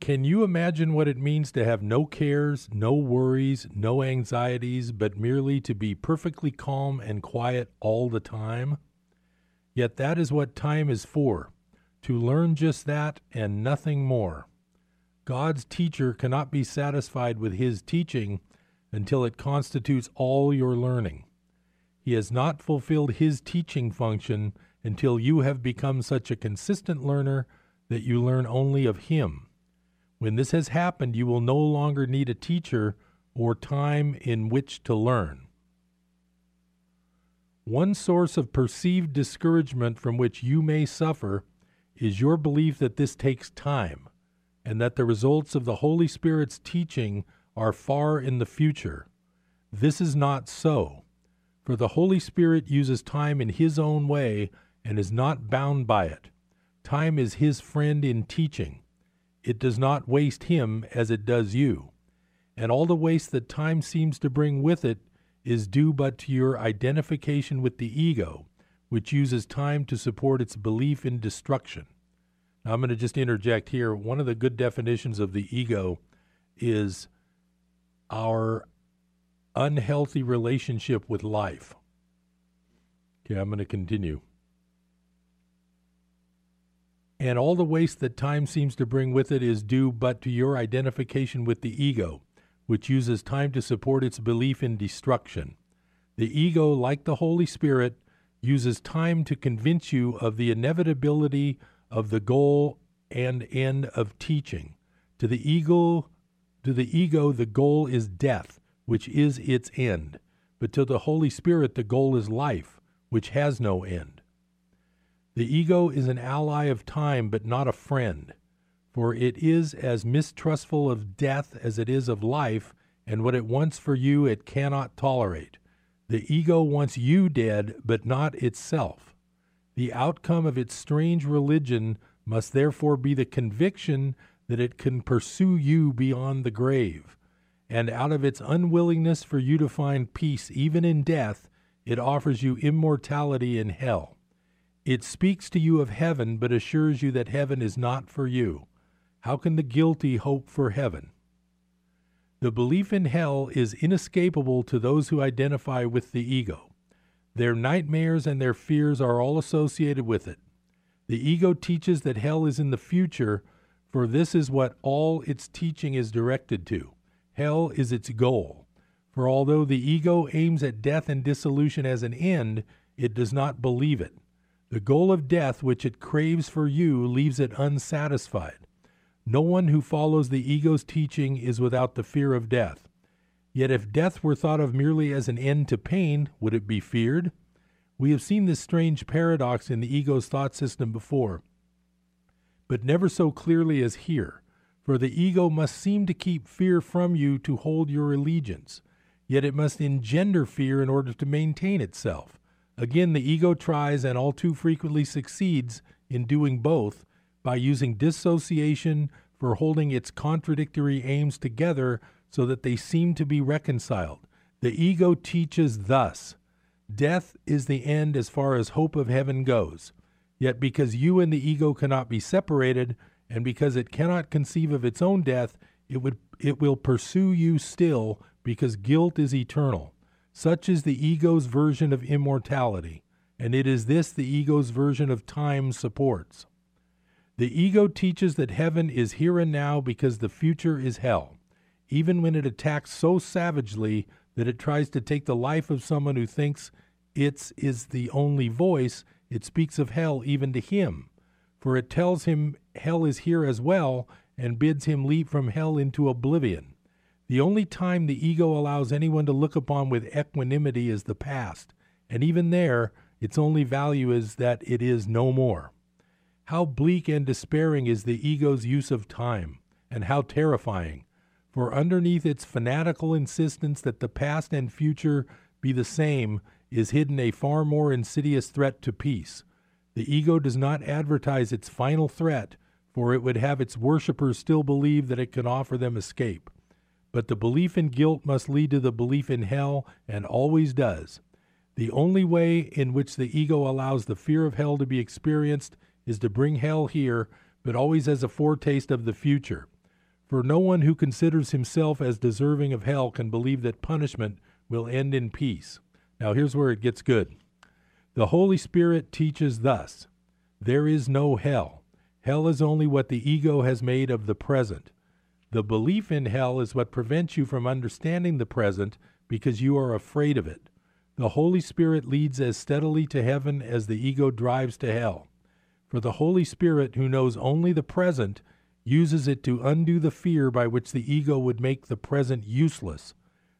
Can you imagine what it means to have no cares, no worries, no anxieties, but merely to be perfectly calm and quiet all the time? Yet that is what time is for to learn just that and nothing more. God's teacher cannot be satisfied with his teaching until it constitutes all your learning. He has not fulfilled his teaching function until you have become such a consistent learner that you learn only of him. When this has happened, you will no longer need a teacher or time in which to learn. One source of perceived discouragement from which you may suffer is your belief that this takes time and that the results of the Holy Spirit's teaching are far in the future. This is not so, for the Holy Spirit uses time in His own way and is not bound by it. Time is His friend in teaching. It does not waste him as it does you. And all the waste that time seems to bring with it is due but to your identification with the ego, which uses time to support its belief in destruction. Now, I'm going to just interject here. One of the good definitions of the ego is our unhealthy relationship with life. Okay, I'm going to continue and all the waste that time seems to bring with it is due but to your identification with the ego, which uses time to support its belief in destruction. The ego, like the Holy Spirit, uses time to convince you of the inevitability of the goal and end of teaching. To the ego, to the ego the goal is death, which is its end, but to the Holy Spirit the goal is life, which has no end. The ego is an ally of time, but not a friend, for it is as mistrustful of death as it is of life, and what it wants for you it cannot tolerate. The ego wants you dead, but not itself. The outcome of its strange religion must therefore be the conviction that it can pursue you beyond the grave. And out of its unwillingness for you to find peace even in death, it offers you immortality in hell. It speaks to you of heaven, but assures you that heaven is not for you. How can the guilty hope for heaven? The belief in hell is inescapable to those who identify with the ego. Their nightmares and their fears are all associated with it. The ego teaches that hell is in the future, for this is what all its teaching is directed to. Hell is its goal. For although the ego aims at death and dissolution as an end, it does not believe it. The goal of death which it craves for you leaves it unsatisfied. No one who follows the ego's teaching is without the fear of death. Yet if death were thought of merely as an end to pain, would it be feared? We have seen this strange paradox in the ego's thought system before, but never so clearly as here. For the ego must seem to keep fear from you to hold your allegiance, yet it must engender fear in order to maintain itself. Again, the ego tries and all too frequently succeeds in doing both by using dissociation for holding its contradictory aims together so that they seem to be reconciled. The ego teaches thus Death is the end as far as hope of heaven goes. Yet because you and the ego cannot be separated, and because it cannot conceive of its own death, it, would, it will pursue you still because guilt is eternal. Such is the ego's version of immortality, and it is this the ego's version of time supports. The ego teaches that heaven is here and now because the future is hell, even when it attacks so savagely that it tries to take the life of someone who thinks its is the only voice, it speaks of hell even to him, for it tells him hell is here as well and bids him leap from hell into oblivion. The only time the ego allows anyone to look upon with equanimity is the past, and even there, its only value is that it is no more. How bleak and despairing is the ego's use of time, and how terrifying! For underneath its fanatical insistence that the past and future be the same is hidden a far more insidious threat to peace. The ego does not advertise its final threat, for it would have its worshippers still believe that it can offer them escape. But the belief in guilt must lead to the belief in hell, and always does. The only way in which the ego allows the fear of hell to be experienced is to bring hell here, but always as a foretaste of the future. For no one who considers himself as deserving of hell can believe that punishment will end in peace. Now, here's where it gets good. The Holy Spirit teaches thus There is no hell. Hell is only what the ego has made of the present. The belief in hell is what prevents you from understanding the present because you are afraid of it. The Holy Spirit leads as steadily to heaven as the ego drives to hell. For the Holy Spirit, who knows only the present, uses it to undo the fear by which the ego would make the present useless.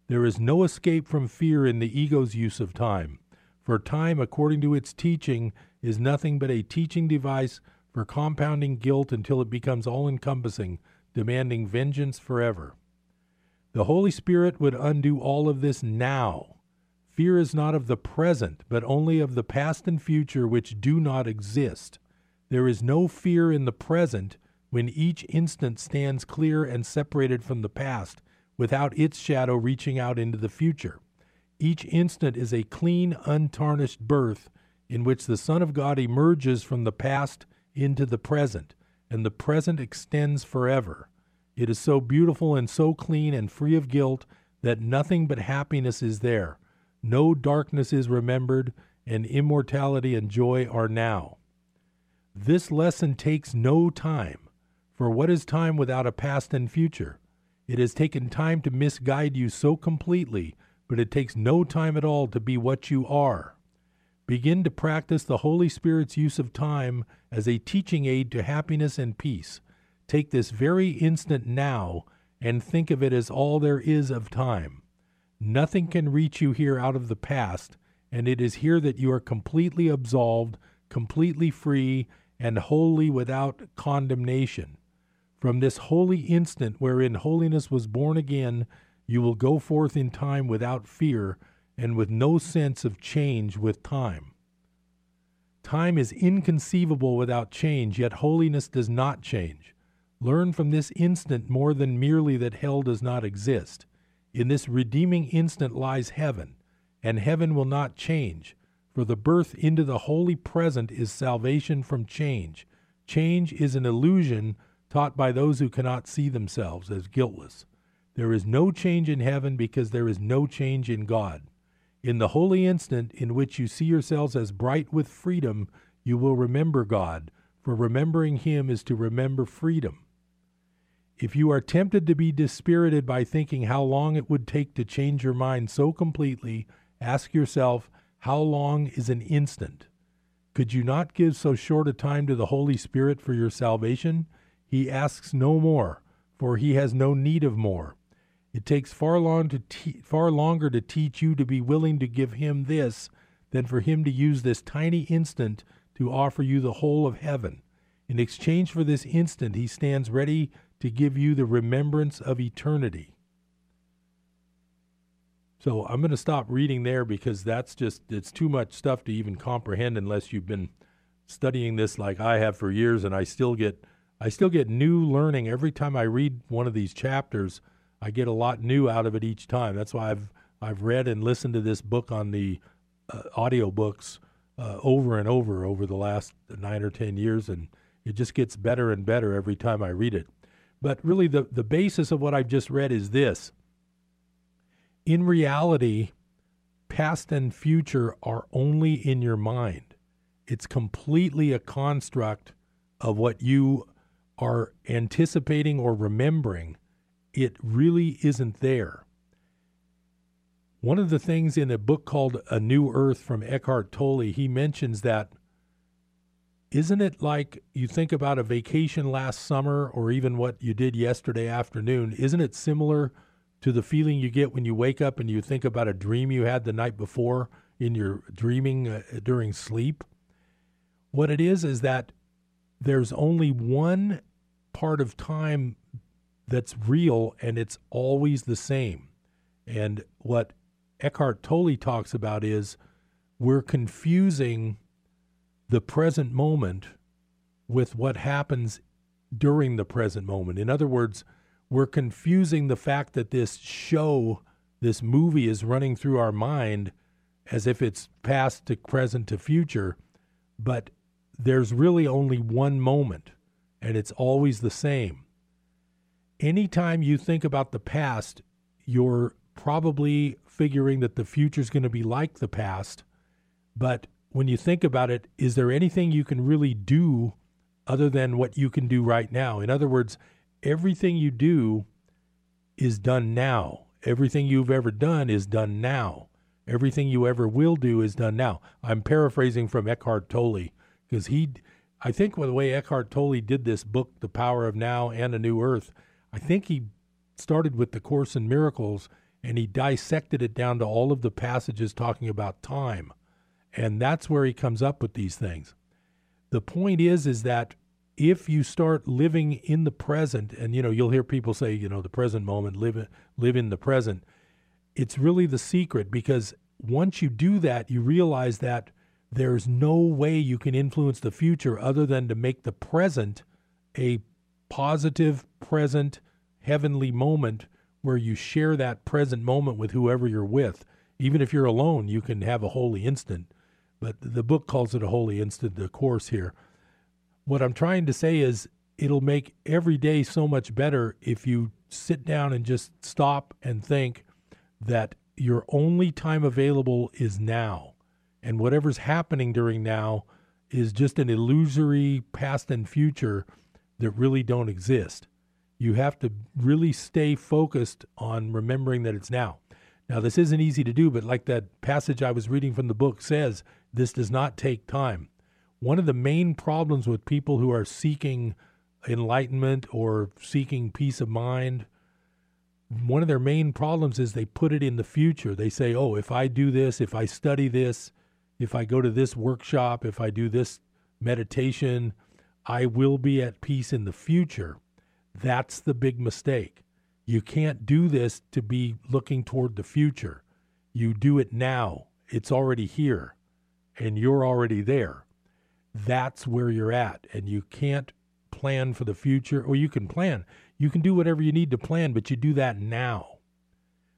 There is no escape from fear in the ego's use of time, for time, according to its teaching, is nothing but a teaching device for compounding guilt until it becomes all encompassing, demanding vengeance forever. The Holy Spirit would undo all of this now. Fear is not of the present, but only of the past and future which do not exist. There is no fear in the present when each instant stands clear and separated from the past without its shadow reaching out into the future. Each instant is a clean, untarnished birth in which the Son of God emerges from the past into the present, and the present extends forever. It is so beautiful and so clean and free of guilt that nothing but happiness is there. No darkness is remembered, and immortality and joy are now. This lesson takes no time, for what is time without a past and future? It has taken time to misguide you so completely, but it takes no time at all to be what you are. Begin to practice the Holy Spirit's use of time as a teaching aid to happiness and peace. Take this very instant now and think of it as all there is of time. Nothing can reach you here out of the past, and it is here that you are completely absolved, completely free, and wholly without condemnation. From this holy instant wherein holiness was born again, you will go forth in time without fear and with no sense of change with time. Time is inconceivable without change, yet holiness does not change. Learn from this instant more than merely that hell does not exist. In this redeeming instant lies heaven, and heaven will not change, for the birth into the holy present is salvation from change. Change is an illusion taught by those who cannot see themselves as guiltless. There is no change in heaven because there is no change in God. In the holy instant in which you see yourselves as bright with freedom, you will remember God, for remembering Him is to remember freedom. If you are tempted to be dispirited by thinking how long it would take to change your mind so completely, ask yourself, how long is an instant? Could you not give so short a time to the Holy Spirit for your salvation? He asks no more, for he has no need of more. It takes far, long to te- far longer to teach you to be willing to give him this than for him to use this tiny instant to offer you the whole of heaven. In exchange for this instant, he stands ready to give you the remembrance of eternity. So I'm going to stop reading there because that's just, it's too much stuff to even comprehend unless you've been studying this like I have for years and I still get I still get new learning every time I read one of these chapters. I get a lot new out of it each time. That's why I've I've read and listened to this book on the uh, audio books uh, over and over over the last nine or ten years, and it just gets better and better every time I read it. But really, the the basis of what I've just read is this. In reality, past and future are only in your mind. It's completely a construct of what you are anticipating or remembering, it really isn't there. One of the things in a book called A New Earth from Eckhart Tolle, he mentions that isn't it like you think about a vacation last summer or even what you did yesterday afternoon? Isn't it similar to the feeling you get when you wake up and you think about a dream you had the night before in your dreaming uh, during sleep. What it is is that there's only one part of time that's real and it's always the same. And what Eckhart Tolle talks about is we're confusing the present moment with what happens during the present moment. In other words, we're confusing the fact that this show, this movie is running through our mind as if it's past to present to future, but there's really only one moment and it's always the same. Anytime you think about the past, you're probably figuring that the future is going to be like the past. But when you think about it, is there anything you can really do other than what you can do right now? In other words, everything you do is done now. Everything you've ever done is done now. Everything you ever will do is done now. I'm paraphrasing from Eckhart Tolle because he, I think, the way Eckhart Tolle did this book, The Power of Now and a New Earth, I think he started with the Course in Miracles and he dissected it down to all of the passages talking about time. And that's where he comes up with these things. The point is is that if you start living in the present and you know you'll hear people say, you know, the present moment, live live in the present. It's really the secret because once you do that, you realize that there's no way you can influence the future other than to make the present a positive present heavenly moment where you share that present moment with whoever you're with. Even if you're alone, you can have a holy instant. But the book calls it a holy instant, the course here. What I'm trying to say is it'll make every day so much better if you sit down and just stop and think that your only time available is now. And whatever's happening during now is just an illusory past and future that really don't exist you have to really stay focused on remembering that it's now. Now, this isn't easy to do, but like that passage I was reading from the book says, this does not take time. One of the main problems with people who are seeking enlightenment or seeking peace of mind, one of their main problems is they put it in the future. They say, oh, if I do this, if I study this, if I go to this workshop, if I do this meditation, I will be at peace in the future. That's the big mistake. You can't do this to be looking toward the future. You do it now. It's already here and you're already there. That's where you're at. And you can't plan for the future, or you can plan. You can do whatever you need to plan, but you do that now.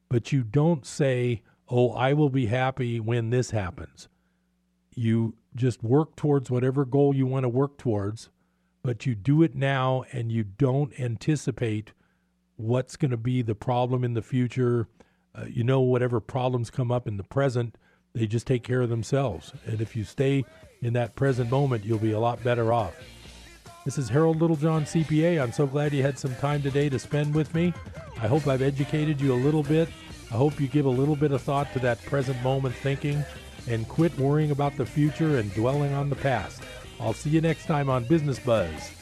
But you don't say, oh, I will be happy when this happens. You just work towards whatever goal you want to work towards but you do it now and you don't anticipate what's going to be the problem in the future. Uh, you know, whatever problems come up in the present, they just take care of themselves. And if you stay in that present moment, you'll be a lot better off. This is Harold Littlejohn, CPA. I'm so glad you had some time today to spend with me. I hope I've educated you a little bit. I hope you give a little bit of thought to that present moment thinking and quit worrying about the future and dwelling on the past. I'll see you next time on Business Buzz.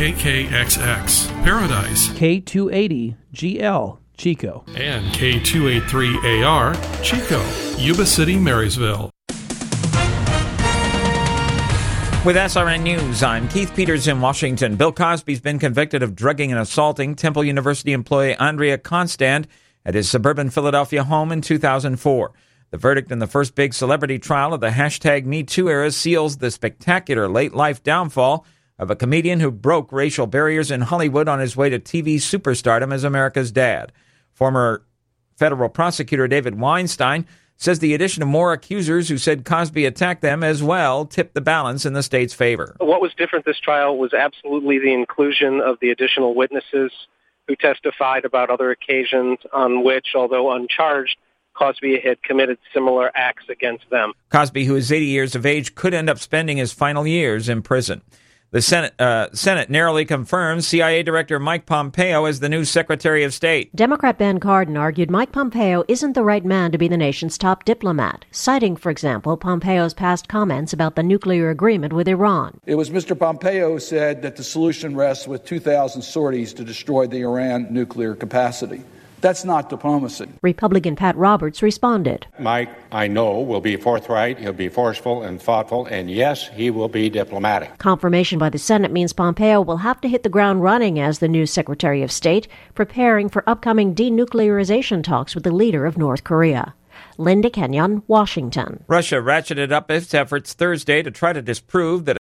KKXX, Paradise, K280GL, Chico, and K283AR, Chico, Yuba City, Marysville. With SRN News, I'm Keith Peters in Washington. Bill Cosby's been convicted of drugging and assaulting Temple University employee Andrea Constand at his suburban Philadelphia home in 2004. The verdict in the first big celebrity trial of the hashtag MeToo era seals the spectacular late life downfall of a comedian who broke racial barriers in Hollywood on his way to TV superstardom as America's dad. Former federal prosecutor David Weinstein says the addition of more accusers who said Cosby attacked them as well tipped the balance in the state's favor. What was different this trial was absolutely the inclusion of the additional witnesses who testified about other occasions on which, although uncharged, Cosby had committed similar acts against them. Cosby, who is 80 years of age, could end up spending his final years in prison. The Senate, uh, Senate narrowly confirms CIA Director Mike Pompeo as the new Secretary of State. Democrat Ben Cardin argued Mike Pompeo isn't the right man to be the nation's top diplomat, citing, for example, Pompeo's past comments about the nuclear agreement with Iran. It was Mr. Pompeo who said that the solution rests with 2,000 sorties to destroy the Iran nuclear capacity. That's not diplomacy. Republican Pat Roberts responded. Mike, I know, will be forthright, he'll be forceful and thoughtful, and yes, he will be diplomatic. Confirmation by the Senate means Pompeo will have to hit the ground running as the new Secretary of State, preparing for upcoming denuclearization talks with the leader of North Korea. Linda Kenyon, Washington. Russia ratcheted up its efforts Thursday to try to disprove that